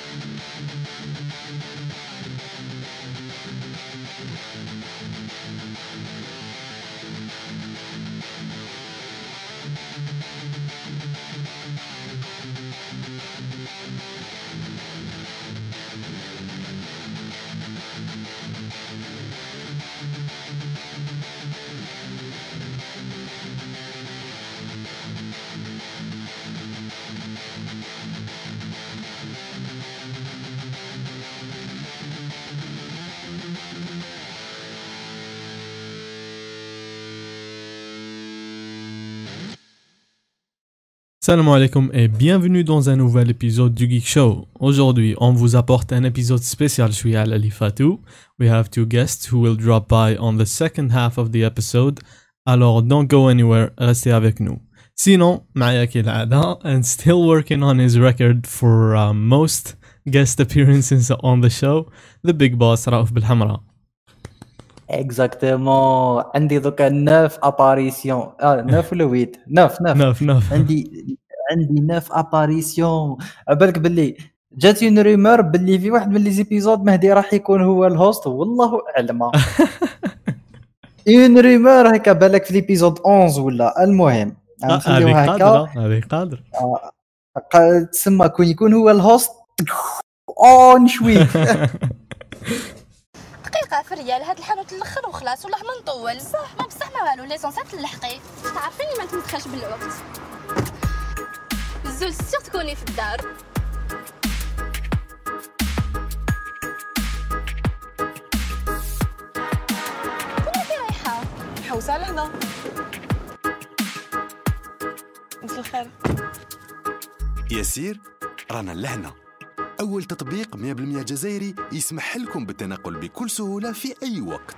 Thank you. Salam alaikum et bienvenue dans un nouvel épisode du Geek Show. Aujourd'hui, on vous apporte un épisode spécial. Je suis Al Ali Fatou. We have two guests who will drop by on the second half of the episode. Alors, don't go anywhere, restez avec nous. Sinon, معايا كالعادة and still working on his record for uh, most guest appearances on the show, the big boss رؤوف بالحمراء. اكزاكتومون عندي دوكا نوف اباريسيون اه نوف ولا ويت نوف نوف نوف نوف عندي عندي neuf apparitions بالك باللي جات une rumeur باللي في واحد من les épisodes مهدي راح يكون هو ال host والله أعلم. une rumeur هكا بالك في l'épisode 11 ولا؟ المهم آه، هذه قادرة هذه قادرة. آه، تسمى كون يكون هو ال host أون شوي. دقيقة في الريال هاد الحانوت الأخر وخلاص والله ما نطول. صح. ما بصح ما والو l'essentiel تلحقي تعرفيني ما نتمدخلش بالوقت. الزول سيغ تكوني في الدار. وين راكي رايحة؟ حوسه على هنا. مساء الخير. يسير رانا لهنا. أول تطبيق 100% جزائري يسمح لكم بالتنقل بكل سهولة في أي وقت.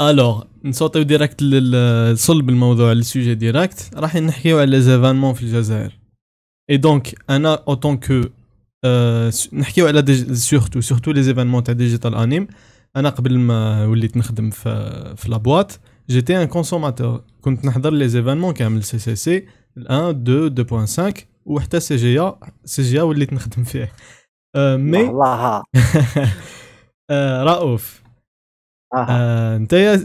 alors نصوتيو direct لصلب الموضوع ال sujet direct راح نحكيو على زيفانمون في الجزائر. et donc أنا en tant que نحكيو على سورتو سورتو les événements تاع Digital Anime أنا قبل ما وليت نخدم في في la boîte j'étais un consommateur كنت نحضر les événements كامل CCC 1 2 2.5 وحتى سي جي سي جي وليت نخدم فيه. أه mais أه رؤوف. آه. انت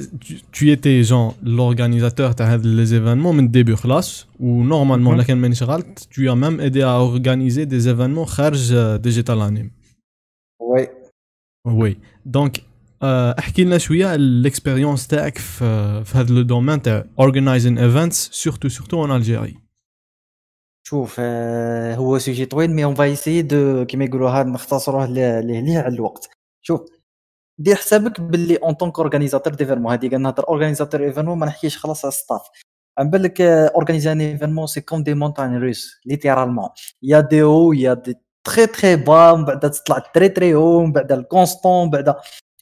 tu étais genre l'organisateur تاع هاد لي زيفينمون من ديبي خلاص ونورمالمون مهم. لكن مانيش غلط tu as même aidé à organiser des événements خارج ديجيتال انيم وي وي دونك احكي لنا شويه على الاكسبيريونس تاعك في في هذا لو دومين تاع organizing events سورتو سورتو ان الجيري شوف آه، هو سوجي طويل مي اون فايسي دو كيما يقولوا هاد نختصروه ليه ليه ليه على الوقت شوف دير حسابك باللي en tant que organisateur d'événements هادي قال نهضر organisateur événements ما نحكيش خلاص على ال staff عم بالك organiser un événement c'est comme des montagnes russes littéralement y a des hauts y a des très très bas من بعد تطلع très très haut من بعد ال constant من بعد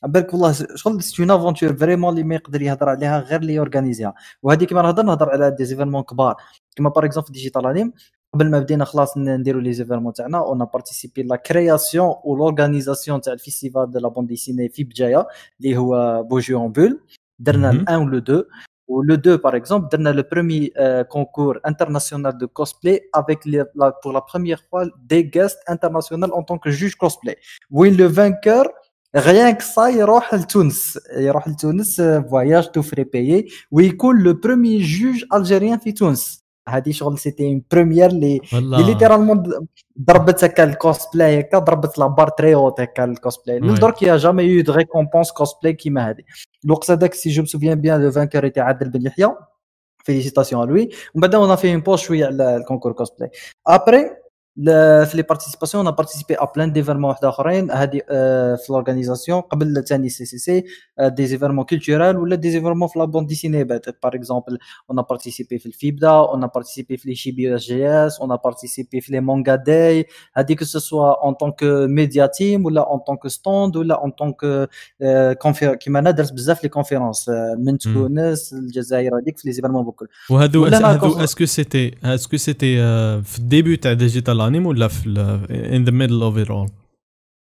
عم بالك والله شغل c'est une aventure vraiment اللي ما يقدر يهضر عليها غير اللي يورغانيزيها وهذه كيما نهضر نهضر على des événements كبار. كيما par exemple Digital Anime قبل ما بدينا خلاص ن- نديرو لي زيفيرمون تاعنا اون بارتيسيبي لا كرياسيون و لورغانيزاسيون تاع الفيستيفال دو لا بوند ديسيني في بجايه اللي هو بوجيو اون بول درنا مهم. الان ولو دو ولو دو باغ اكزومبل درنا لو برومي كونكور انترناسيونال دو كوسبلاي افيك بور لا بروميير فوا دي غيست انترناسيونال اون طونك جوج كوسبلاي وين لو فانكور غيان كسا يروح لتونس يروح لتونس فواياج تو فري بايي ويكون لو برومي جوج الجيريان في تونس هذه شغل سيتي اون بروميير اللي والله. ليترالمون ضربت هكا الكوسبلاي هكا ضربت لا بار تري هوت هكا الكوسبلاي وي. درك يا جامي يو دو ريكومبونس كوسبلاي كيما هذه الوقت هذاك سي جو مو سوفيان بيان لو فانكور ايتي عادل بن يحيى فيليسيتاسيون لوي ومن بعد اون في اون بوز شوية على الكونكور كوسبلاي ابري في لي بارتيسيباسيون انا بارتيسيبي ا بلان ديفيرمون واحد اخرين هذه آه، في لورغانيزاسيون قبل ثاني سي سي سي دي زيفيرمون كولتورال ولا دي زيفيرمون في لا بوند ديسيني باغ اكزومبل اون بارتيسيبي في الفيبدا اون بارتيسيبي في لي شيبي اس جي اس اون بارتيسيبي في لي مونغا داي هذيك كو سوا اون طونك ميديا تيم ولا اون طونك ستوند ولا اون طونك كيما انا درت بزاف لي كونفيرونس من تونس الجزائر هذيك في لي زيفيرمون بكل وهذو ولا أنا هذو كونس- اسكو سيتي اسكو سيتي في الديبي تاع ديجيتال انيم ولا في ان ذا ميدل اوف ات اول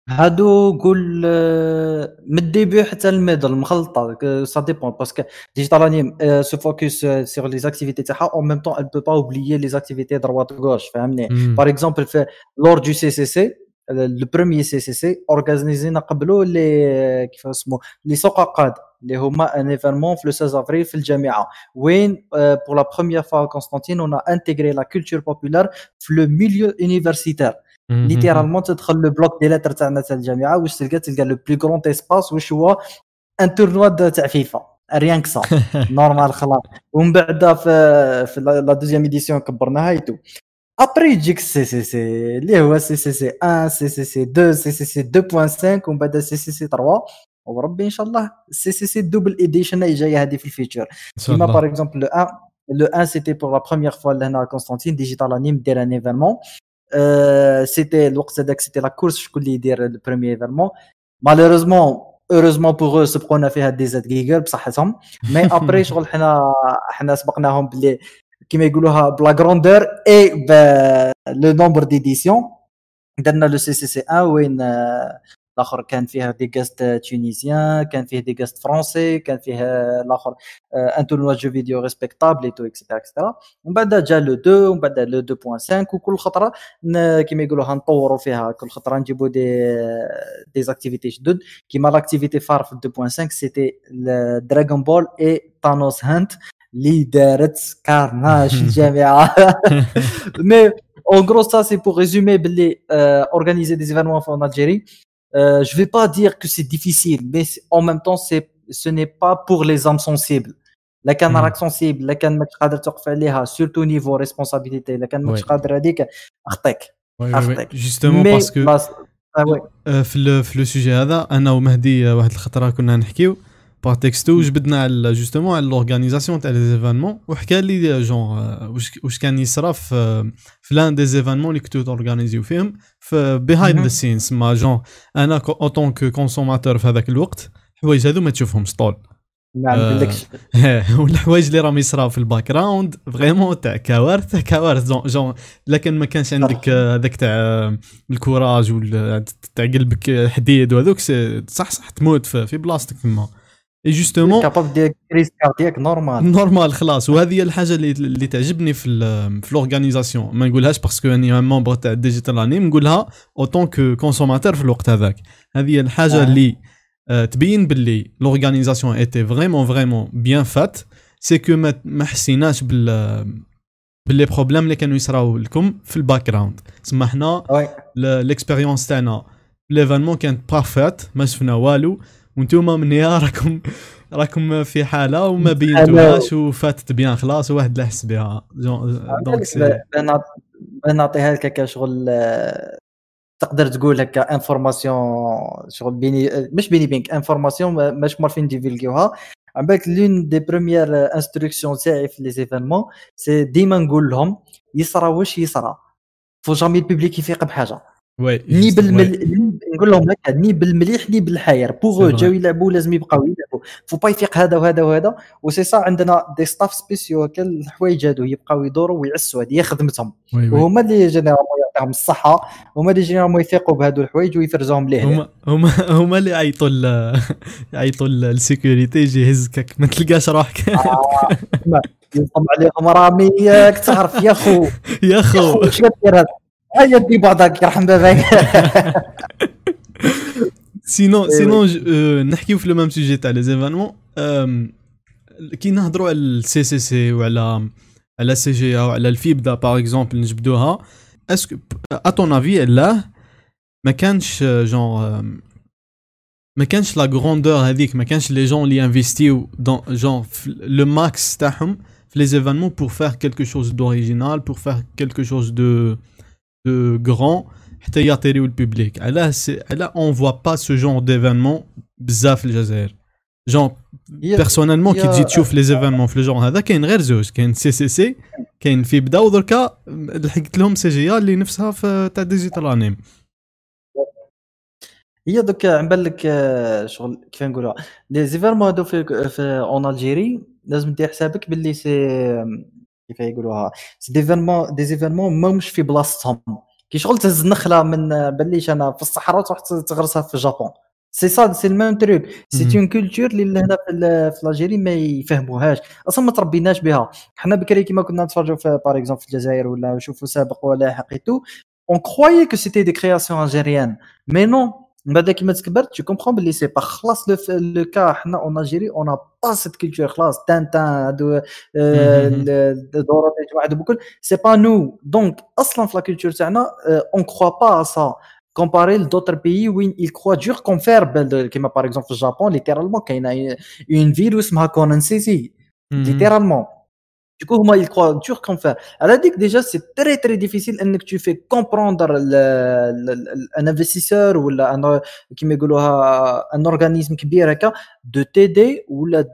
هادو قول آه، من الديبي حتى الميدل مخلطة سا ديبون باسكو ديجيتال انيم سو فوكس سيغ لي زاكتيفيتي تاعها اون ميم طون ال با اوبليي لي زاكتيفيتي دروات غوش فهمني. باغ اكزومبل في لور دو سي سي سي لو بروميي سي سي سي أورغانيزينا قبلو لي كيف اسمه les سقاقات اللي هما un événement في le 16 افريل في الجامعة. وين pour la première fois Constantine on intégrait la culture populaire في le milieu universitaire مم. littéralement تدخل le bloc des lettres تاعنا تاع الجامعة واش تلقى؟ تلقى le plus grand espace واش هو؟ un tournoi تاع فيفا. rien que ça normal خلاص. ومن بعد في في la deuxième édition كبرناها et tout ابري يجيك سي سي سي اللي هو سي سي سي 1 سي سي سي 2 سي سي سي 2.5 ومن بعد سي سي سي 3 وربي ان شاء الله سي سي سي دوبل ايديشن اللي جايه هذه في الفيتشر ان شاء كيما الله باغ اكزومبل لو 1 لو 1 سيتي بور لا بروميير فوا لهنا كونستانتين ديجيتال انيم دير ان ايفينمون سيتي الوقت هذاك سيتي لا كورس شكون اللي يدير البروميير ايفينمون مالوريزمون اوروزمون بوغ سبقونا فيها دي زاد جيجل بصحتهم مي ابري شغل حنا حنا سبقناهم باللي كيما يقولوها بلا غروندور اي لو نومبر ديديسيون درنا le CCC 1 وين آه، الآخر كان فيها des guests tunisiens كان فيه des guests français كان فيه آه، الآخر un tournoi jeux vidéo respectable tout extra extra ومن بعد جا le 2 ومن بعد le 2.5 وكل خطرة كيما يقولوها نطوروا فيها كل خطرة نجيبوا des des activités جدد. كيما l'activité phare في 2.5 c'était Dragon Ball et Thanos hunt اللي دارت كارناج في الجامعه مي اون gros ça c'est pour résumer باللي euh, organiser des événements en Algérie euh, je vais pas dire que c'est difficile mais c'est- en même temps c'est ce n'est pas pour les âmes sensibles لا كان مم. راك سونسيبل لا كان ماكش قادر توقف عليها سورتو نيفو ريسبونسابيلتي لا كان ماكش Ouais. قادر هذيك اخطيك justement مي parce que لا- آه وي. آه، في ال- في لو سوجي هذا انا ومهدي آه، واحد الخطره كنا نحكيو باغ تكستو جبدنا على جوستومون على لورغانيزاسيون تاع لي زيفينمون وحكى لي جون آه، واش واش كان يصرا في في l'un des événements اللي كنتو تورغانيزيو فيهم. في behind the. scenes ما genre أنا en tant que consommateur في هذاك الوقت الحوايج هذو ما تشوفهم سطول ما آه، والحوايج اللي راهم يصراو في ال background vraiment تاع كوارث. كوارث جون لكن ما كانش عندك آه، هذاك تاع آه، ال courage ولا تاع قلبك حديد وهذوك صح صح تموت في بلاصتك تما et justement capable دير crise cardiaque normal normal خلاص. وهذه هي الحاجة اللي اللي تعجبني في في l'organisation ما نقولهاش parce que اني membre تاع Digital Anime نقولها en tant que consommateur في الوقت هذاك. هذه هي الحاجة آه. اللي تبين باللي l'organisation était vraiment vraiment bien faite c'est que ما حسيناش بال باللي problèmes اللي كانوا يصراو لكم في ال background تسمى حنا l'expérience تاعنا. l'événement كانت parfaite ما شفنا والو. وانتوما من يا راكم راكم في حالة وما بينتوهاش وفاتت bien خلاص وواحد لا حس بها. genre- donc c'est نعطيها لك كشغل آه، تقدر تقول هكا information شغل بيني آه، مش بيني بينك information مش معرفين ديفيلكيوها عن بالك l'une des premières instructions تاعي في les événements c'est ديما نقول لهم يصرى واش يصرى faut jamais ال public يفيق بحاجة. ني بالمل... نقول لهم هكا ني بالمليح ني بالحاير بوغ. جاو يلعبوا لازم يبقاو يلعبوا. فو با يفيق هذا وهذا وهذا. وسي سا عندنا des staffs spéciaux هكا الحوايج هادو يبقاو يدوروا ويعسوا. هذه هي خدمتهم. وهما اللي généralement يعطيهم الصحة. هما اللي généralement يفيقوا بهادو الحوايج ويفرزوهم ليه هما هما هما اللي يعيطوا يعيطوا لل sécurité يجي يهزك ما تلقاش روحك. ينصب عليهم رامي ياك تعرف يا خو. يا خو. كدير هذا؟ هيا دي بعضك يرحم باباك سينون وي سينون ج- آه، نحكيو في لو ميم سوجي تاع لي زيفينمون آم، كي نهضروا على السي سي سي وعلى على سي جي او على الفيبدا باغ اكزومبل نجبدوها اسكو اتون افي لا ما كانش آه، جون آم، ما كانش لا غروندور هذيك ما كانش لي جون اللي انفيستيو دون جون لو ماكس تاعهم في لي زيفينمون بور فار كيلكو شوز دوريجينال بور فار كيلكو شوز دو دو غران حتى ياتيريو البوبليك علاه سي علاه اون فوا با سو جون ديفينمون بزاف في الجزائر جون بيرسونيلمون كي تجي تشوف لي زيفينمون في الجون هذا كاين غير زوج. كاين سي سي سي كاين في بدا ودركا لحقت لهم سي جي اللي نفسها في تاع ديجيتال انيم هي دوك عم بالك آه، شغل كيف نقولها؟ les événements هادو في في en Algérie لازم دير حسابك باللي c'est كيف يقولوها. c'est des événements des événements ماهمش في بلاصتهم. كي شغل تهز النخله من بليش أنا في الصحراء تروح تغرسها في ال Japon. c'est ça c'est ال même truc c'est. une culture اللي هنا في ال- في l'Algérie ما يفهموهاش. أصلا ما تربيناش بها. حنا بكري كيما كنا نتفرجوا في par exemple في الجزائر ولا نشوفوا سابق et tout on croyait que c'était des créations algériennes مي نو من بعد كيما تكبرت تو كومبخون بلي سي با خلاص لو لو كا حنا اون الجيري اون با سيت كولتور خلاص تانتان هادو آه، مهم. ال- دورات واحد بكل سي با نو دونك اصلا في لا كولتور تاعنا اون كخوا با سا comparé d'autres pays où ils croient dur qu'on fait belle comme par exemple au Japon littéralement quand il y a une ville où c'est Hakonan City Mhm. littéralement du coup moi ils croient dur qu'on fait elle a dit que déjà c'est très très difficile que tu fais comprendre le- le- un investisseur ou la- un qui un organisme qui de t'aider ou la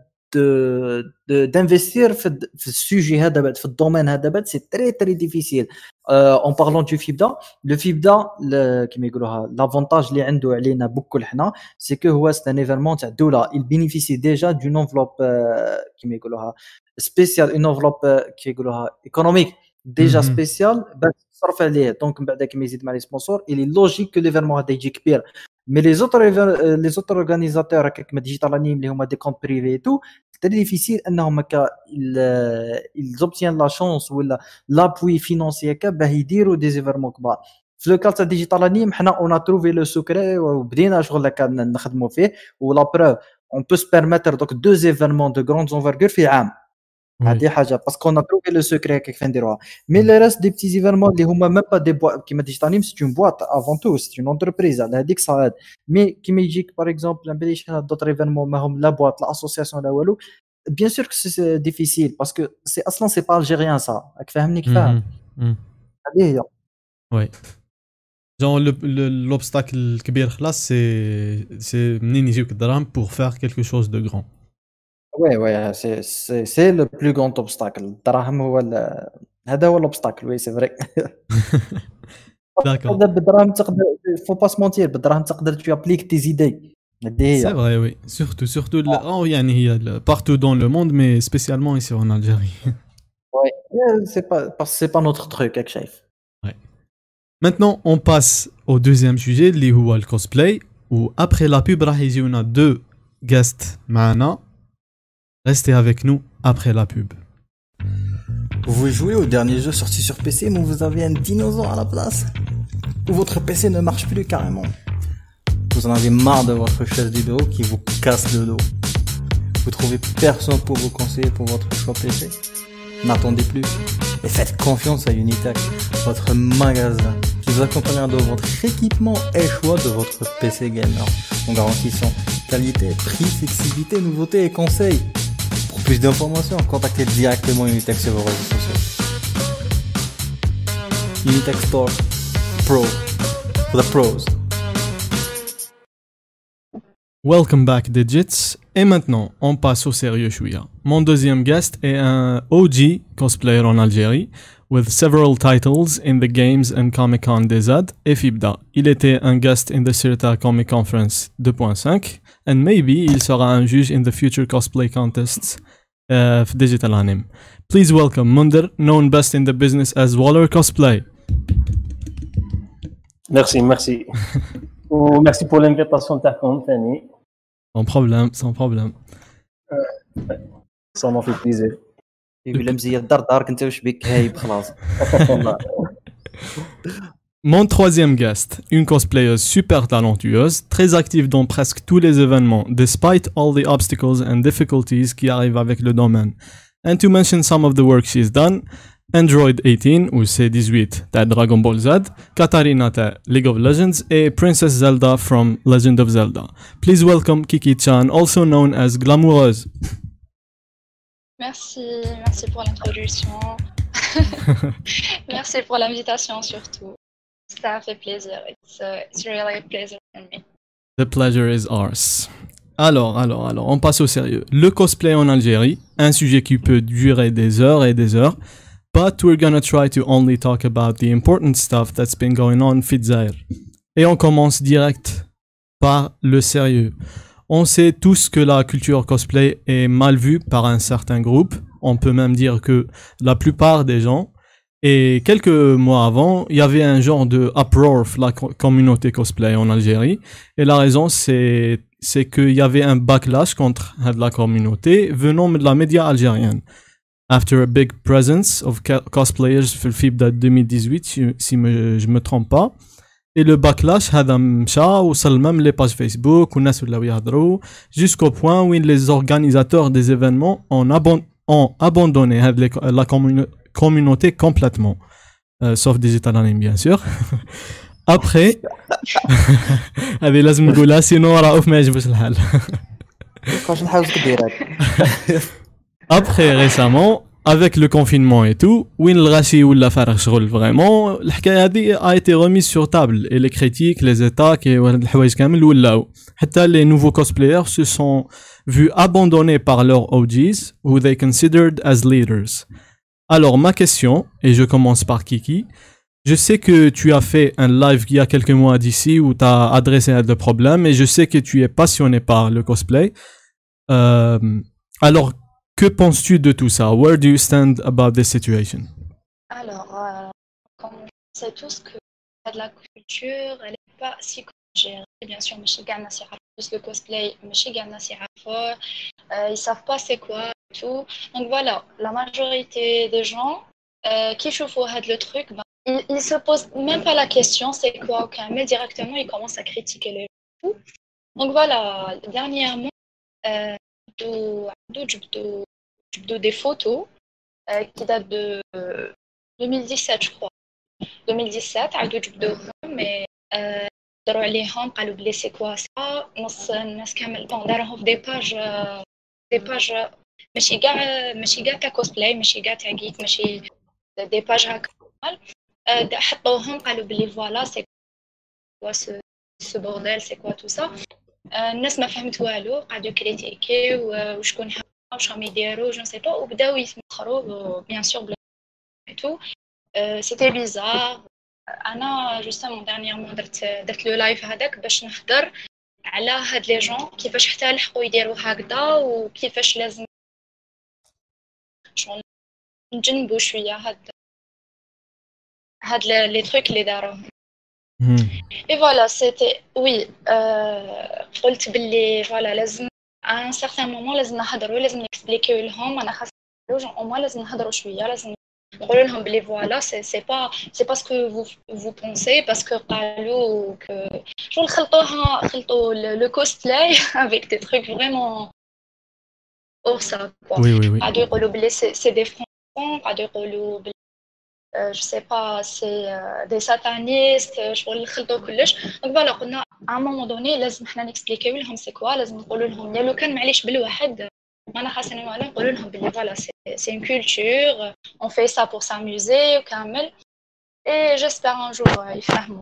d'investir في الد- في السوجي هذا بعد في الدومين هذا بعد سي تري تري ديفيسيل اون بارلون دو فيبدا لو فيبدا ل- كيما يقولوها لافونتاج اللي عنده علينا بكل حنا سي كو هو سي ان ايفيرمون تاع الدوله il bénéficie déjà d'une enveloppe euh, كيما يقولوها سبيسيال اون انفلوب كيما يقولوها ايكونوميك ديجا مهم. سبيسيال باش تصرف عليه دونك من بعد كيما يزيد مع لي سبونسور il est logique que l'événement هذا يجي كبير مي لي زوتر لي زوتر اورغانيزاتور هكا كيما ديجيتال انيم اللي هما دي كونت بريفي تو تري ديفيسيل انهم هكا ils obtiennent la chance ولا لابوي فينونسي هكا باه يديروا دي زيفيرمون كبار في لو كال تاع ديجيتال انيم حنا اون تروفي لو سوكري وبدينا شغل هكا نخدموا فيه ولا بروف اون بو سبيرميتر دوك دو زيفيرمون دو غروند انفرغور في عام Oui. هذه حاجه باسكو اون تروفي لو سوكري هكا كيف نديروها مي لي ريست دي بتي زيفيرمون اللي هما ميم با دي بوا كيما ديجيتال انيم سي اون بواط افون تو سي اون انتربريز على هذيك صاد مي كيما يجيك باغ اكزومبل ما باليش هاد دوتر ايفينمون ما هم لا بواط لا اسوسياسيون لا والو بيان سور كو سي ديفيسيل باسكو سي اصلا سي با الجيريان سا راك فاهمني كيف فاهم Mhm. Mhm. هذه هي Oui. Genre, le- le- l'obstacle الكبير خلاص c'est c'est منين يجيوك الدراهم pour faire quelque chose de grand. وي وي سي سي سي لو بلو غون اوبستاكل الدراهم هو ال- هذا هو الاوبستاكل وي سي فري D'accord. تقدر بالدراهم تقدر فو با سمونتير بالدراهم تقدر تو ابليك تي زيدي هذه C'est هي vrai, oui. Surtout, surtout, le- oh, يعني هي le- partout dans le monde, mais spécialement ici en Algérie. وي سي با باسكو سي با نوتر تروك راك شايف Maintenant, on passe au deuxième sujet, اللي هو le cosplay. Ou après la pub, راح يجيونا deux guests معنا. Restez avec nous après la pub. Vous jouer au dernier jeu sorti sur PC mais vous avez un dinosaure à la place. Ou votre PC ne marche plus carrément. Vous en avez marre de votre chaise du bureau qui vous casse le dos. Vous trouvez personne pour vous conseiller pour votre choix PC N'attendez plus et faites confiance à Unitech, votre magasin qui vous accompagnera dans votre équipement et choix de votre PC gamer. En garantissant qualité, prix, flexibilité, nouveauté et conseils. Plus d'informations, contactez directement Unitech sur vos réseaux sociaux. Unitech Store Pro for the pros. Welcome back Digits. Et maintenant, on passe au sérieux chouïa. Mon deuxième guest est un OG cosplayer en Algérie with several titles in the games and Comic Con des ZAD et Fibda. Il était un guest in the Cirta Comic Conference 2.5 and maybe il sera un juge in the future cosplay contests uh, Digital Anime. Please welcome Munder, known best in the business as Waller Cosplay. Merci, merci. وميرسي بور l'invitation تاعكم ثاني Sans problème, sans problème. ça m'a fait plaisir يقول له مزيان دار دارك انت واش بيك هايب خلاص والله. Mon troisième guest, une cosplayeuse super talentueuse, très active dans presque tous les événements, despite all the obstacles and difficulties qui arrivent avec le domaine. And to mention some of the work she's done, Android 18 ou C18 تاع Dragon Ball Z, Katarina تاع League of Legends et Princess Zelda from Legend of Zelda. Please welcome Kiki-chan, also known as Glamoureuse. Merci, merci pour l'introduction. merci pour l'invitation surtout. Ça plaisir. It's, uh, it's. The pleasure is ours. Alors, alors, alors, on passe au sérieux. Le cosplay en Algérie, un sujet qui peut durer des heures et des heures, but we're gonna try to only talk about the important stuff that's been going on Fitzair. Et on commence direct par le sérieux. On sait tous que la culture cosplay est mal vue par un certain groupe. On peut même dire que la plupart des gens Et quelques mois avant, il y avait un genre de uproar de la co- communauté cosplay en Algérie. Et la raison, c'est c'est qu'il y avait un backlash contre la communauté venant de la média algérienne. After a big presence of ca- cosplayers في الفيب de 2018, si, si me, je me trompe pas. Et le backlash هذا مشى وصل même les pages Facebook والناس ولاو يهضروا jusqu'au point où les organisateurs des événements ont, abon- ont abandonné هاد les- la communi- communauté complètement. Euh, sauf des Italiens, bien sûr. Après, avec sinon, Après, récemment, avec le confinement et tout, Win Rashi ou la Farachol, vraiment, l'Hkayadi a été remise sur table. Et les critiques, les attaques, et les nouveaux cosplayers se sont vus abandonnés par leurs OGs, who they considered as leaders. Alors, ma question, et je commence par Kiki. Je sais que tu as fait un live il y a quelques mois d'ici où tu as adressé un de problèmes et je sais que tu es passionné par le cosplay. Euh, alors, que penses-tu de tout ça? Where do you stand about this situation? Alors, euh, comme on sait tous que de la culture, elle n'est pas si gérée. Bien sûr, Michigan, Nasira parce que le cosplay, euh, ils ne savent pas c'est quoi tout. Donc voilà, la majorité des gens euh, qui chauffent le truc, ben, ils, ils, se posent même pas la question c'est quoi aucun, mais directement ils commencent à critiquer les gens. Donc voilà, dernièrement, euh, des photos euh, qui datent de euh, 2017, je crois. 2017, mais هضروا عليهم قالوا بلي سي كوا سا نص الناس كامل bon داروهم في des pages des pages ماشي كاع ماشي كاع تاع كوسبلاي ماشي كاع تاع geek ماشي des pages هكا آه، حطوهم قالوا بلي voilà c'est quoi ce bordel c'est quoi tout ça الناس ما فهمت والو قعدوا critiquer وشكون واش راهم يديروا je sais pas وبداو يتمخروا bien sûr بلي. Euh, c'était bizarre. أنا justement dernièrement درت درت le live هذاك باش نهضر على هاد les gens كيفاش حتى لحقوا يديروا هكذا وكيفاش لازم شغل نجنبوا شوية هاد هاد لي تروك اللي داروهم voilà, c'était oui. Euh, قلت باللي voilà لازم un certain moment لازم نهضروا لازم نكسبليكيو لهم أنا خاص au moins لازم نهضروا شوية لازم نقولوا لهم بلي فوالا سي سي با سي با سكو فو فو بونسي باسكو قالوا كو شغل خلطوها خلطوا لو كوستلاي افيك دي تروك فريمون اور سا كوا Oui, oui, oui. قعدوا يقولوا بلي سي سي دي فرونكون قعدوا يقولوا بلي جو سي با سي دي ساتانيست شغل خلطوا كلش دونك فوالا قلنا ا مومون دوني لازم حنا نكسبليكيو لهم سي كوا لازم نقولوا لهم يا لو كان معليش بالواحد ما انا خاصني ولا نقولوا لهم بلي فوالا سي سي اون كولتور اون في سا بور ساموزي وكامل اي جيسبر ان جور يفهموا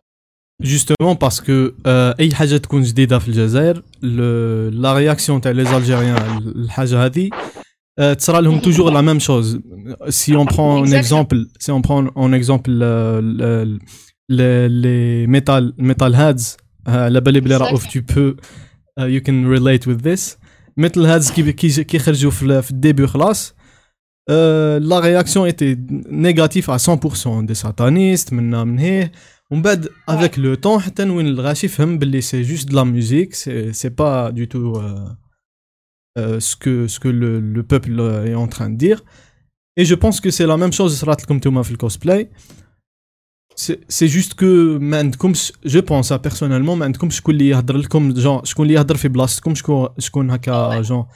Justement parce que euh, اي حاجه تكون جديده في الجزائر le- la réaction تاع les Algériens الحاجه هذه euh, تصرى لهم toujours la même chose si on prend un Exactement. exemple si on prend en exemple euh, le- le- les metal metal heads euh, على بالي بلي رؤوف tu peux uh, you can relate with this metal heads كي كي كي خرجوا في ال- في الديبي خلاص euh, la réaction était négative à 100% des satanistes منا من هيه ومن بعد avec le temps حتى وين الغاشي فهم باللي c'est juste de la musique c'est c'est pas du tout euh, euh, ce que ce que le, le peuple euh, est en train de dire et je pense que c'est la même chose صرات لكم نتوما في الكوسبلاي c'est c'est juste que ما عندكمش je pense ah, personnellement ما عندكمش شكون اللي يهضر لكم جون شكون اللي يهضر في بلاصتكم شكون شكون هكا جون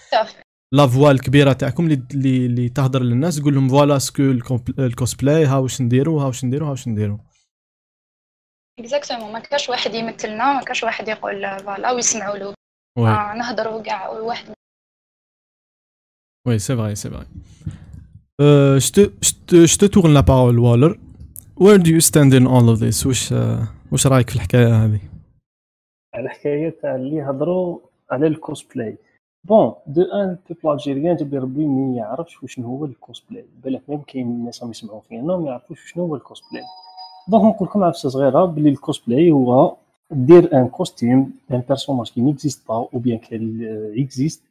لا فوا الكبيره تاعكم اللي اللي, اللي تهضر للناس تقول لهم فوالا سكو الكوسبلاي ها واش نديرو ها واش نديرو ها واش نديرو اكزاكتومون ما كاش واحد يمثلنا ما كاش واحد يقول فوالا ويسمعوا له Ouais, آه نهضروا كاع واحد oui, c'est vrai, c'est vrai. Euh, je, te, je, te, je te tourne la parole, Waller. Do you stand in all of this? وش آه، وش رايك في الحكاية هذه؟ الحكاية تاع اللي هضروا على ال cosplay bon d'un peuple algérien لي ربي ما يعرفش وشنو هو الكوسبلاي بالك même كاين الناس راهم يسمعوا فينا ما يعرفوش شنو هو ال cosplay donc نقول لكم عفسه صغيره بلي الكوسبلاي هو دير un costume un personnage qui n'existe pas ou bien qui existe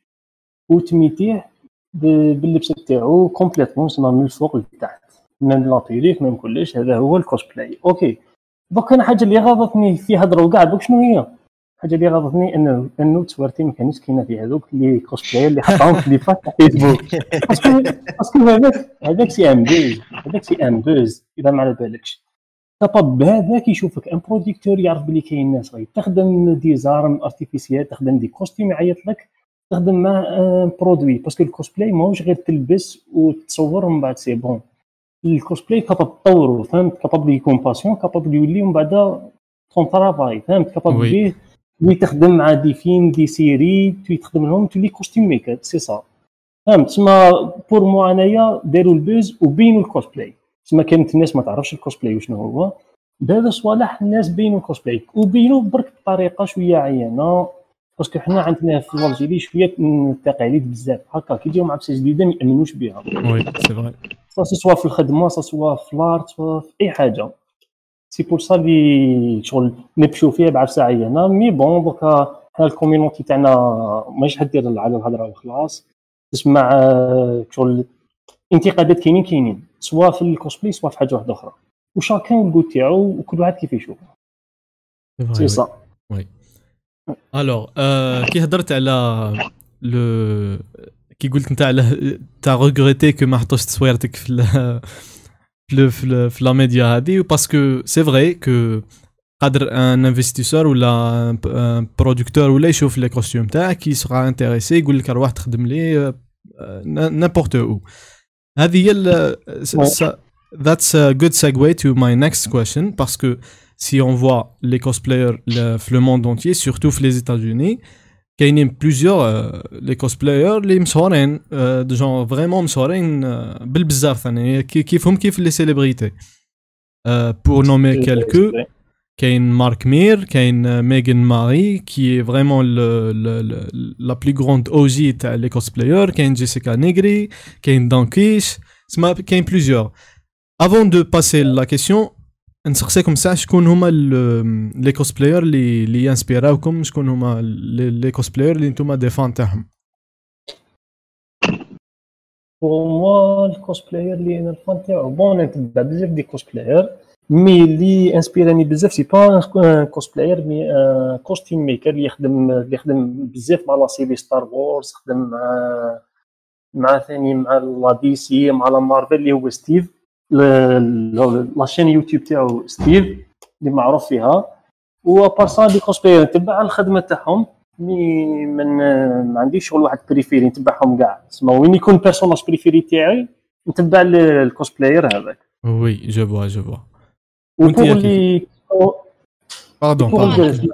وتميتيه باللبس تاعو complètement سما من الفوق لتحت même la perruque même كلش هذا هو ال cosplay OK. دوك أنا حاجة اللي غاضتني في هضروا كاع دوك شنو هي؟ الحاجة اللي غاضتني إنه إنه تصويرتي ما كانتش كاينة في هذوك les cosplays اللي حطاهم في لي فاك تاع فيسبوك parce que هذاك هذاك c'est un buzz هذاك c'est un buzz إذا ما على بالكش. capable بهذاك يشوفك un producteur يعرف بلي كاين ناس غادي تخدم des armes artificielles تخدم des costumes يعيط لك تخدم مع برودوي parce que ال cosplay ماهوش غير تلبس وتصور ومن بعد c'est bon ال cosplay capable تطورو فهمت؟ capable يكون passion capable يولي ومن بعد ton travail فهمت؟ capable. بيه تولي تخدم مع des films des séries تولي تخدم لهم تولي costume maker c'est ça فهمت؟ تسمى pour moi أنايا داروا ال buzz وبينوا الكوسبلاي تسمى كانت الناس ما تعرفش الكوسبلاي وشنو هو. بهذا صوالح الناس بينوا الكوسبلاي وبينوا برك بطريقة شوية عيانة. parce que حنا عندنا في l'Algérie شوية التقاليد بزاف. هكا كي يجيو مع بساس جديده ما يامنوش بها. وي سي فري سوا في الخدمة soit في ال art soit في أي حاجة. c'est pour ça لي شغل نبشو فيها بعفسه عيانه mais bon دوكا حنا ال community تاعنا ماهيش حدير على الهضرة وخلاص. تسمع آه، شغل انتقادات كاينين كاينين. soit في ال cosplay soit في حاجة واحدة أخرى. و chacun والجو تاعو وكل واحد كيف يشوف. سي سا alors كي هضرت على le كي قلت انت على t'as regretté que ما حطوش تصويرتك في ال في في, la média هذه parce que c'est vrai que قادر un investisseur ولا producteur ولا يشوف les costumes تاعك qui sera intéressé يقول لك روح تخدم لي n'importe où هذه هي ال- س- س- that's a good segue to my next question parce que si on voit les cosplayers le- في le monde entier surtout في les États-Unis كاينين plusieurs euh, les cosplayers اللي مشهورين euh, de genre vraiment مشهورين euh, بالبزاف ثاني كي- كيفهم كيف les célébrités euh, pour nommer quelques كاين مارك مير كاين ميغان ماري كي فريمون لا بلو غروند او جي تاع لي كوسبلاير كاين جيسيكا نيغري كاين دانكيش سما كاين بليزيور افون دو باسي لا كيسيون نسقسيكم ساعة شكون هما les cosplayers اللي اللي انسبيراوكم شكون هما les cosplayers اللي نتوما des fans تاعهم pour moi ال cosplayer اللي أنا ال fan تاعو bon نتبع بزاف des cosplayers mais اللي inspira ني بزاف c'est pas cosplayer mais costume maker اللي يخدم اللي يخدم بزاف مع la série Star Wars خدم مع مع ثاني مع la DC مع la Marvel اللي هو Steve la chaîne YouTube تاعو Steve اللي معروف فيها. و à part ça des cosplayers نتبع الخدمة تاعهم. مي من ما عنديش شغل واحد préféré نتبعهم كاع. تسمى وين يكون personnage préféré تاعي نتبع ال- ال cosplayer هذاك. oui je vois je vois و pour اللي pardon pardon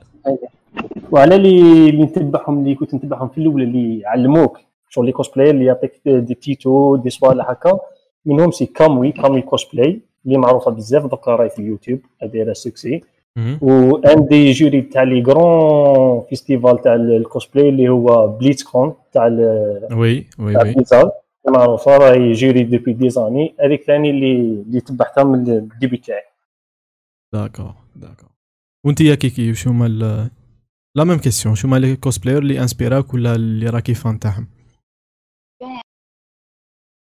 وعلى اللي اللي نتبعهم اللي كنت نتبعهم في الأول اللي يعلموك شغل les cosplayers اللي يعطيك دي تيتو دي صوالح هكا. منهم c'est Kamui Kamui Cosplay اللي معروفة بزاف دوكا راهي في اليوتيوب دايره succès مهم. و un des jurys تاع les grands festivals تاع الكوسبلاي اللي هو BlizzCon تاع oui oui تاع oui. Blizzard معروفة راهي jury depuis des années هذيك ثاني اللي اللي تبعتها من ال début تاعي. d'accord d'accord وانت يا كيكي شو هما la même question شو هما les cosplayers اللي inspira ك ولا اللي راكي fan تاعهم؟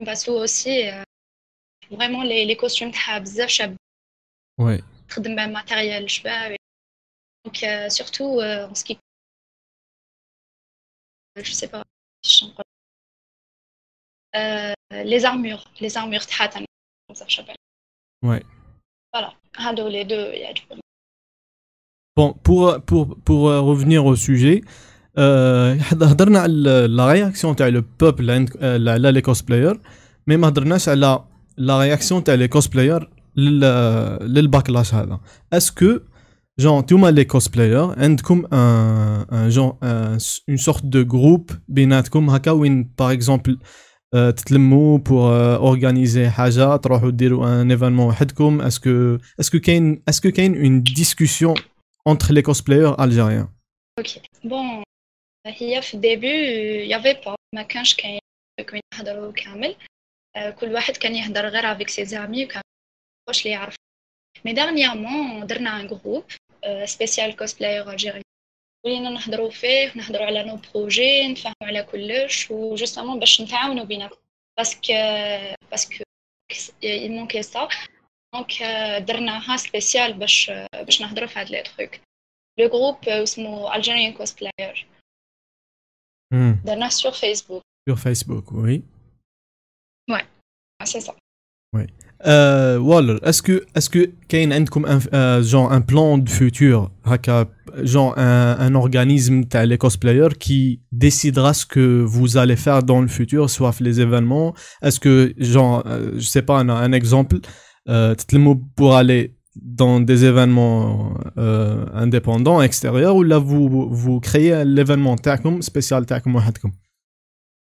il y a une Kimpatsu. Kimpatsu aussi, euh, vraiment, les, les costumes تاعها بزاف شاب وي تخدم بماتيريال شباب. Donc, euh, surtout, euh, en ce qui je sais pas si je euh, les armures, les armures تاعها تاع بزاف شابين. Ouais. Voilà, هادو les deux يعجبوني. Bon, pour, pour, pour euh, revenir au sujet, euh, حد- هضرنا على لا رياكسيون تاع لو بوبل عند آه، على لي كوسبلاير مي ما هضرناش على لا رياكسيون تاع لي كوسبلاير لل للباكلاش هذا اسكو جون نتوما لي كوسبلاير عندكم ان ان جون اون سورت دو جروب بيناتكم هكا وين باغ اكزومبل آه، تتلموا بور اورغانيزي حاجه تروحوا ديروا ان ايفينمون وحدكم اسكو اسكو كاين اسكو كاين اون ديسكوسيون انتر لي كوسبلاير الجيريان اوكي بون هي في الديبي يافي با ما كانش كاين كون يهضروا كامل. آه، كل واحد كان يهضر غير avec ses amis وكان واش اللي يعرف. mais dernièrement درنا un groupe spécial cosplayers algériens ولينا نهضروا فيه نهضروا على nos projets نتفاهموا على كلش و justement باش نتعاونوا بيناتنا parce que باسكو manquait ça. دونك درناها سبيسيال باش باش نهضروا في هاد لي تروك لو جروب اسمه Algerian Cosplayer Mmh. Dana sur Facebook. Sur Facebook, oui. Ouais, ah, c'est ça. Oui. Euh, est-ce que est-ce que Kane a un euh, genre un plan de futur, genre un, un organisme t'as les cosplayers qui décidera ce que vous allez faire dans le futur, soit les événements? Est-ce que genre euh, je sais pas un, un exemple, euh, pour aller dans des événements euh, indépendants extérieurs ou là vous vous créez l'événement تاعكم spécial تاعكم وحدكم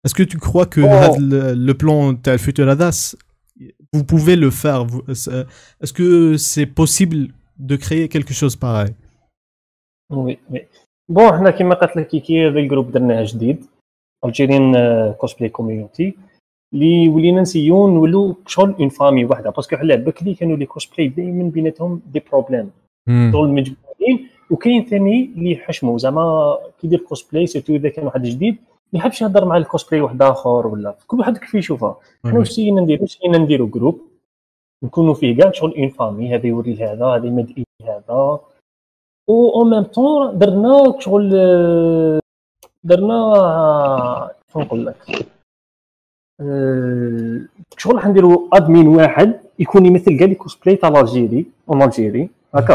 est-ce que tu crois que Oh. هذا le, le plan تاع الفوتور هذا vous pouvez le faire. vous- c'est- Est-ce que c'est possible de créer quelque chose pareil وي وي بون حنا كيما قالت لك كيكي هذا الجروب درناه جديد الجيريان كوسبلاي كوميونيتي اللي ولينا نسيو نولوا شغل une famille واحدة parce que حنا بكري كانوا les cosplays دائما بيناتهم des problèmes. شغل مجموعين وكاين ثاني اللي يحشموا زعما كي يدير cosplay surtout إذا كان واحد جديد ما يحبش يهضر مع الكوسبلاي واحد آخر ولا. كل واحد كيف يشوفها. حنا واش سينا نديرو؟ سينا نديرو groupe نكونوا فيه كاع شغل une famille هذا يوري لهذا هذا يمد هذا. و en même temps درنا شغل درنا شنو نقول لك؟ آه، شغل راح نديرو admin واحد يكون يمثل كاع les cosplays تاع Algérie en Algérie هكا.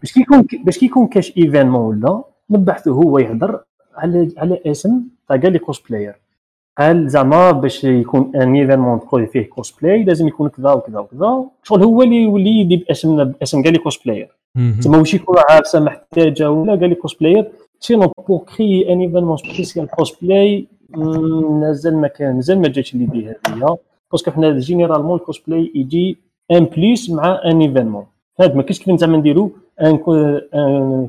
باش كيكون باش كيكون كاش événement ولا نبعثو هو يهضر على على اسم تاع كاع les cosplayers قال زعما باش يكون un événement تقول فيه كوسبلاي لازم يكون كذا وكذا وكذا. شغل هو اللي يولي يدي باسم باسم كاع les cosplayers. تما واش يكون عارسه محتاجة ولا كاع les cosplayers pour créer un événement spécial cosplay مم، مازال ما كان مازال ما جاتش l'idée هذه. parce que حنا généralement ال cosplay يجي en plus مع un événement. هاد ما كاينش كيف زعما نديرو un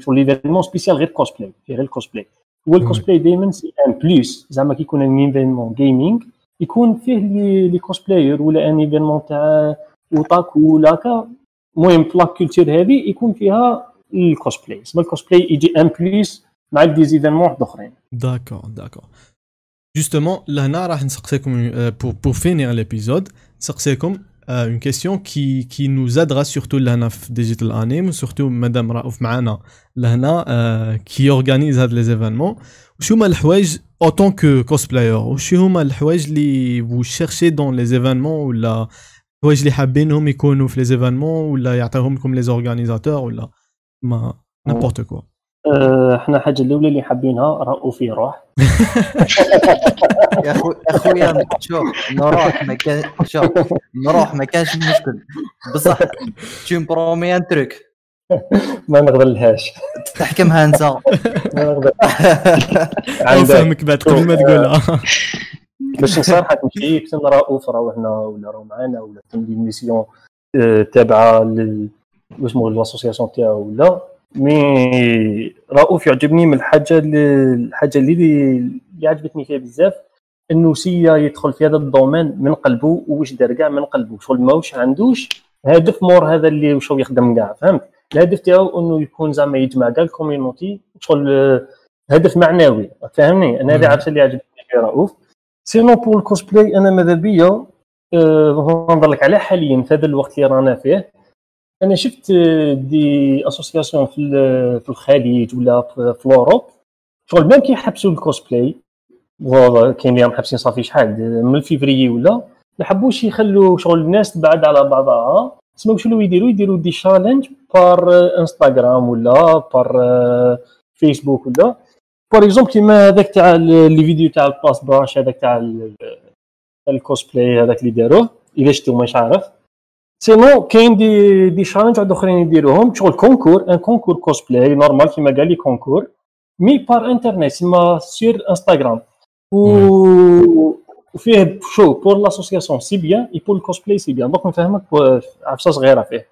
شغل événement spécial غير كوسبلاي غير الكوسبلاي. هو الكوسبلاي دائما c'est en plus. زعما كيكون un événement gaming يكون فيه les cosplayers ولا un événement تاع اوتاكو ولا هكا. المهم في لا كولتور هذه يكون فيها الكوسبلاي اسمها الكوسبلاي يجي ان بليس مع ديزيفينمون واحد اخرين D'accord, d'accord. Justement, لهنا راح نسقسيكم euh, pour pour finir l'épisode نسقسيكم euh, une question qui qui nous aidera surtout لهنا في digital anime surtout مدام رؤوف معنا لهنا euh, qui organise هاد les événements وش هما الحوايج en tant que cosplayer وش هما الحوايج اللي vous cherchez dans les événements ولا الحوايج اللي حابينهم يكونوا في les événements ولا يعطيهم لكم les organisateurs ولا ما n'importe quoi أه، إحنا الحاجة الأولى اللي حابينها راهو في روح يا اخو أخويا شوف نروح ما كان شوف نروح ما كانش مشكل. بصح me promets un truc ما نقدر لهاش تحكمها أنت. ما نقدر أو عندك فهمك بعد قبل ما تقولها. باش نصارحك ماشي كنت رؤوف راهو هنا ولا راهو معانا ولا تندي mission أه، تابعة لل واسمو l'association تاعو ولا mais رؤوف يعجبني من الحاجة اللي الحاجة اللي اللي عجبتني فيها بزاف إنه سيا يدخل في هذا ال domaine من قلبه وواش دار كاع من قلبه شغل ما واش عندوش هدف مور هذا اللي واش يخدم كاع فهمت؟ الهدف تاعو إنه يكون زعما يجمع كاع ال community شغل هدف معنوي فاهمني؟ أنا مم. عرفت اللي عجبتني في رؤوف. sinon pour ال cosplay أنا ماذا بيا؟ آه، نهضر لك على حاليا في هذا الوقت اللي رانا فيه أنا شفت des associations في في الخليج ولا في Europe شغل même كي يحبسوا الكوسبلاي كاين اللي راهم حابسين صافي شحال من فيفري ولا. ما حبوش يخلوا شغل الناس تبعد على بعضها. تسمى واش يولوا يديروا؟ يديروا des challenges par انستغرام ولا par Facebook ولا. par exemple كيما هذاك تاع les vidéos تاع ال pass brush هذاك تاع ال- الكوسبلاي هذاك اللي داروه. إذا شفتو مش عارف. sinon كاين des des challenges واحد اخرين يديروهم شغل concours un concours cosplay normal كيما قال les concours mais par internet سما sur Instagram و وفيه شو pour l'association c'est bien et pour ال cosplay c'est bien donc نفهمك عفسه صغيره فيه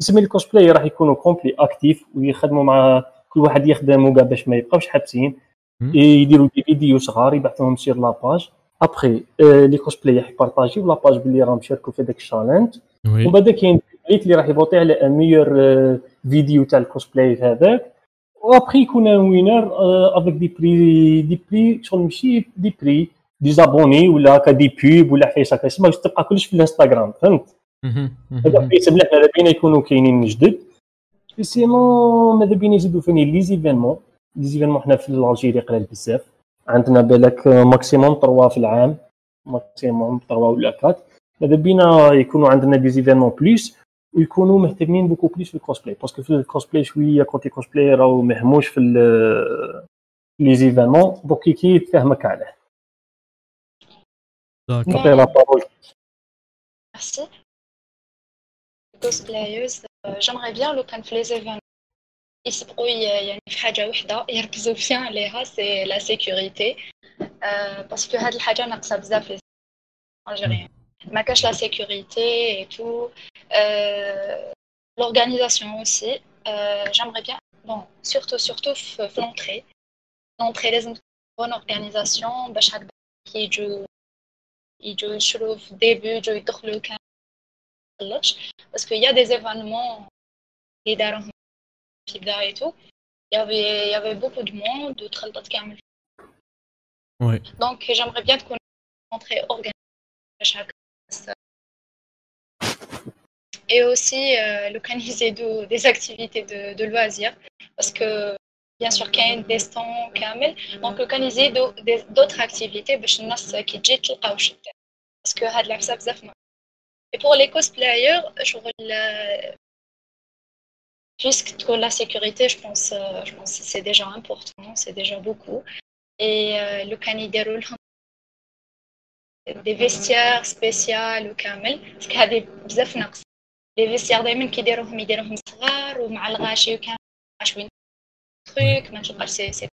يسمي الكوسبلاي راح يكونوا complet actifs ويخدموا مع كل واحد يخدم وكاع باش ما يبقاوش حابسين. يديروا des vidéos صغار يبعثوهم sur la page après les cosplays يبارطاجيو la page باللي راهم شاركوا في داك ال challenge ومن بعد كاين ال public اللي راح يفوتي على un meilleur vidéo تاع الكوسبلاي هذاك. وابخي يكون un winner avec des prix des prix شغل ماشي des prix des abonnés ولا هكا des pubs ولا حاجة هكا. تسمى تبقى كلش في الانستغرام فهمت. هذا. حيت مليح ماذا بينا يكونوا كاينين من جدد. sinon ماذا بينا يزيدوا ثاني les événements les événements حنا في Algérie قلال بزاف. عندنا بالك maximum 3 في العام. maximum 3 ولا 4 ماذا بينا يكونوا عندنا des événements plus ويكونوا مهتمين beaucoup plus في ال cosplay parce que في الكوسبلاي شوية côté cosplay راهو مهموش في les événements donc كي يتفاهمك عليه نعطي la parole Merci. cosplayers j'aimerais bien لو كان في les événements يسبقوا يعني في حاجة وحده يركزوا فيها عليها c'est la sécurité parce que هاد الحاجة ناقصه بزاف لي الجيريان ما كاش لا سيكوريتي اي تو l'organisation aussi euh, j'aimerais bien bon surtout surtout في في l'entrée l'entrée لازم تكون bonne organisation باش هكذا كي يجوا يجوا يشروا في الديبي يجوا يدخلوا كان خلطش باسكو يا دي زيفانمون اللي داروهم في بدايته يافي يافي بوكو دو موند وتخلطت كامل وي دونك جيمري بيان تكون اونتري اورغانيزي باش هكا Et aussi, euh, لو كان يزيدوا des activités de, de loisirs parce que bien sûr كاين des stands كامل دونك لو كان يزيدوا des- d'autres activités باش الناس كي تجي تلقاو واش دير باسكو هاد العفسه بزاف ما Et pour les cosplayers, شغل euh, puisque تكون la sécurité, je pense, euh, je pense que c'est déjà important, c'est déjà beaucoup. Et euh, لو كان يديروا لهم des vestiaires spéciales وكامل باسكو هذه بزاف ناقص لي فيستيار دائما كيديروهم يديروهم صغار ومع الغاشي وكامل عشوين تروك ما تلقاش سي سي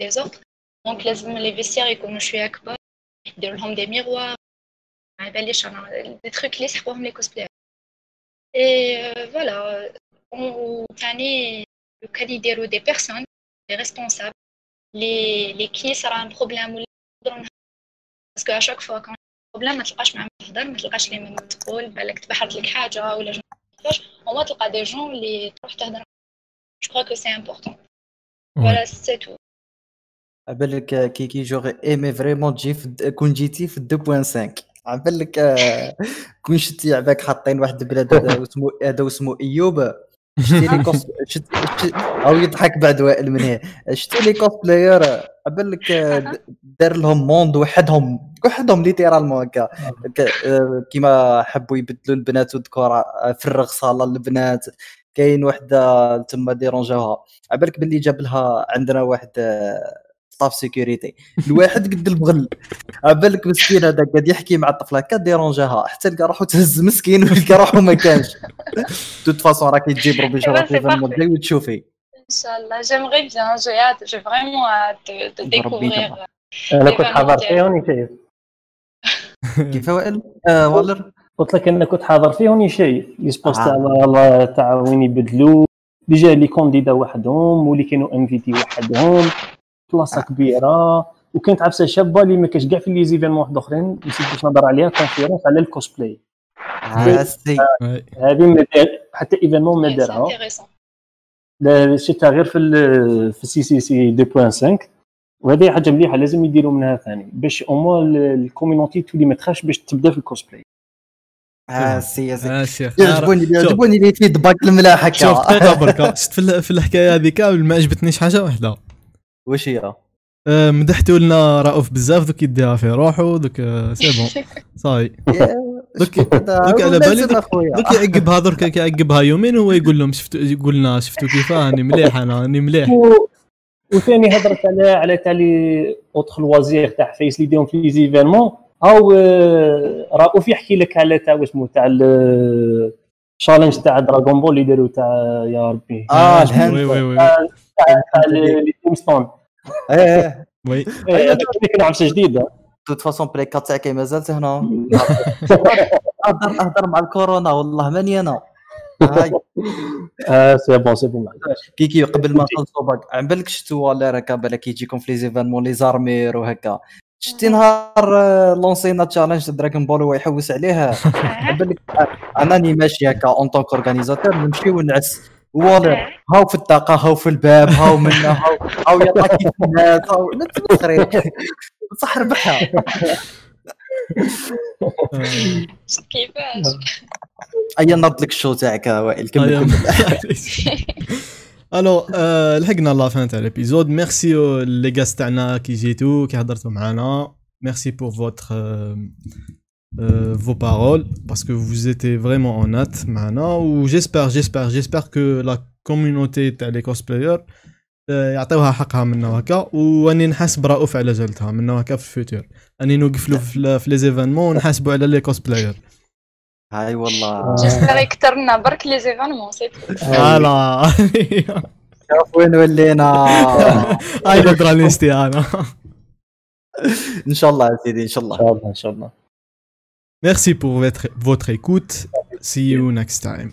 دي زوتر دونك لازم لي فيستيار يكونوا شويه كبار يديروا لهم دي ميغوار ما باليش انا دي تروك اللي يسحقوهم لي كوسبلاي اي فوالا وثاني لو كان يديروا دي بيرسون دي ريسبونسابل لي لي كي صرا ان بروبليم ولا يقدروا باسكو اشاك فوا كان بروبليم ما تلقاش معاهم تهضر ما تلقاش لي من تقول بالك تبحث لك حاجة ولا جو وما تلقى دي جون اللي تروح تهضر. جو كخوا كو سي امبورطون فوالا سي تو عبالك كيكي جوغي إيمي فريمون تجي كون جيتي في 2.5 عبالك آه، كون شتي عباك حاطين واحد البلاد هذا اسمه إيوب. شتي لي كوس شت شت- أو يضحك بعد وائل من هنا. شتي لي كوسبلاير عبالك آه، د- دار لهم موند وحدهم. وحدهم ليترالمون هكا آه، كيما حبوا يبدلوا البنات والذكور آه، فرغ صاله البنات. كاين وحدة تما ديرونجاوها عبالك باللي جاب لها عندنا واحد ستاف سيكوريتي الواحد قد البغل عبالك مسكين هذا قاعد يحكي مع الطفلة كا ديرونجاها حتى لقى روحو تهز مسكين ولقى روحو ما كانش. توت فاسون راكي تجيب ربي ben, شرف. الجاي وتشوفي. bien, j'ai hâte, j'ai vraiment hâte de, de ربي découvrir. يتبارك. أنا إيه، كنت حاضر فيه وني شايف كيف وائل؟ آه والر؟ قلت لك أنا كنت حاضر فيه وني شايف لي سبوس آه. تاع تاع وين يبدلوا. ديجا لي كونديدا وحدهم واللي كانوا إنفيتي وحدهم. بلاصة كبيرة وكانت عفسه شابه اللي ما كاش كاع في لي زيفينمون واحد آخرين نسيت باش نهضر عليها كونفيرونس على الكوسبلاي سي وي هذه ما دار حتى ايفينمون ما دارها. شفتها غير في ال- في سي سي سي 2.5 وهذه حاجة مليحة لازم يديروا منها ثاني باش اوموا الكوميونيتي تولي ما تخافش باش تبدا في الكوسبلاي آه سي يا سي آه شوف. يعجبوني لي فيدباك الملاح شوف هكا دقيقه برك شفت في ال- في الحكاية هذيك ما عجبتنيش حاجة واحدة واش هي؟ آه، مدحتوا لنا رؤوف بزاف دوك يديها في روحو دوك آه، سي بون. صاي دوك دوك على بالي دوك, دوك يعقبها درك يعقبها يومين هو يقول لهم شفتوا يقول لنا شفتوا كيفاه راني مليح أنا راني مليح. وثاني هضرت على على تاع لي أوتخ لوازير تاع فايس اللي يديرهم في لي زيفينمون. أو آه، رؤوف يحكي لك على تاع واسمو تاع الشالنج تاع دراغون بول اللي داروا تاع يا ربي. آه وي الهند وي وي تاع تاع لي تيم ستون إيه وي. إيه، هذاك اللي جديده توت فاسون بلاي 4 تاعك مازالت هنا. أهدر أهدر مع الكورونا والله ماني أنا هاي. آه سي بون سي بون كيكي قبل ما تنصبك عم بالك شتو ولا راك بالك يجيكم في لي زيفانمون لي زارمير وهكا. شتي نهار آه، لونسينا تشالنج دراغون بول هو يحوس عليه عم بالك انني ماشي هكا اون طونك اورغانيزاتور نمشي ونعس. والله هاو في الطاقة هاو في الباب هاو منا هاو هاو يعطاك في الناس هاو نتمخري بصح ربحها. كيفاش؟ ايا نرد لك ال show تاعك وائل؟ كمل ألو آه، لحقنا la fin تاع l'épisode merci les gars تاعنا كي جيتو كي حضرتوا معنا merci pour votre vos paroles parce que vous étiez vraiment honnête معنا و j'espère j'espère j'espère que la communauté تاع لي cosplayers آه، يعطيوها حقها منا وهكا واني نحس برؤوف على جلتها منا وهكا في الفيوتور اني نوقف له في في لي زيفينمون ونحاسبوا على لي كوسبلاير هاي والله جيسبر يكثر لنا برك لي زيفانمون سي تو فوالا شوف وين ولينا هاي الهضره اللي نستي انا ان شاء الله يا سيدي ان شاء الله ان شاء الله ان شاء الله Merci pour votre, écoute. See you next time.